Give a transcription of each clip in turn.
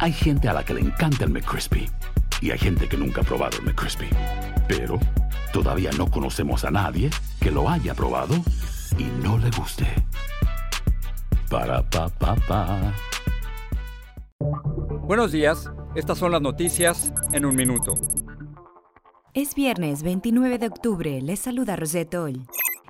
Hay gente a la que le encanta el McCrispy y hay gente que nunca ha probado el McCrispy. Pero todavía no conocemos a nadie que lo haya probado y no le guste. Para pa pa pa. Buenos días, estas son las noticias en un minuto. Es viernes 29 de octubre, les saluda Rosette Oll.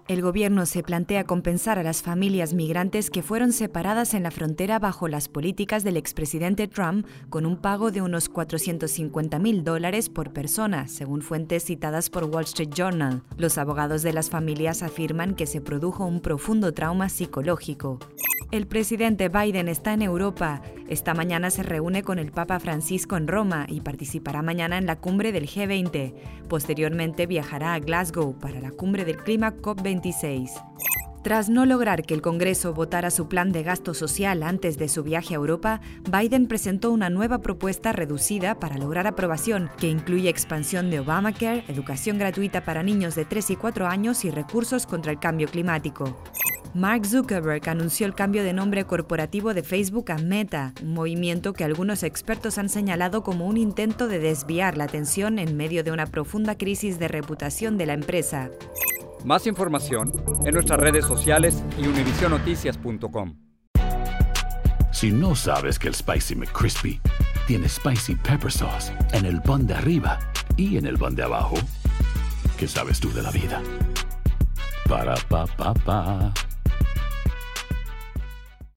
El gobierno se plantea compensar a las familias migrantes que fueron separadas en la frontera bajo las políticas del expresidente Trump con un pago de unos 450 mil dólares por persona, según fuentes citadas por Wall Street Journal. Los abogados de las familias afirman que se produjo un profundo trauma psicológico. El presidente Biden está en Europa. Esta mañana se reúne con el Papa Francisco en Roma y participará mañana en la cumbre del G20. Posteriormente viajará a Glasgow para la cumbre del clima COP26. Tras no lograr que el Congreso votara su plan de gasto social antes de su viaje a Europa, Biden presentó una nueva propuesta reducida para lograr aprobación, que incluye expansión de Obamacare, educación gratuita para niños de 3 y 4 años y recursos contra el cambio climático. Mark Zuckerberg anunció el cambio de nombre corporativo de Facebook a Meta, un movimiento que algunos expertos han señalado como un intento de desviar la atención en medio de una profunda crisis de reputación de la empresa. Más información en nuestras redes sociales y univisionoticias.com. Si no sabes que el Spicy McCrispy tiene Spicy Pepper Sauce en el pan de arriba y en el pan de abajo, ¿qué sabes tú de la vida? Para pa pa pa.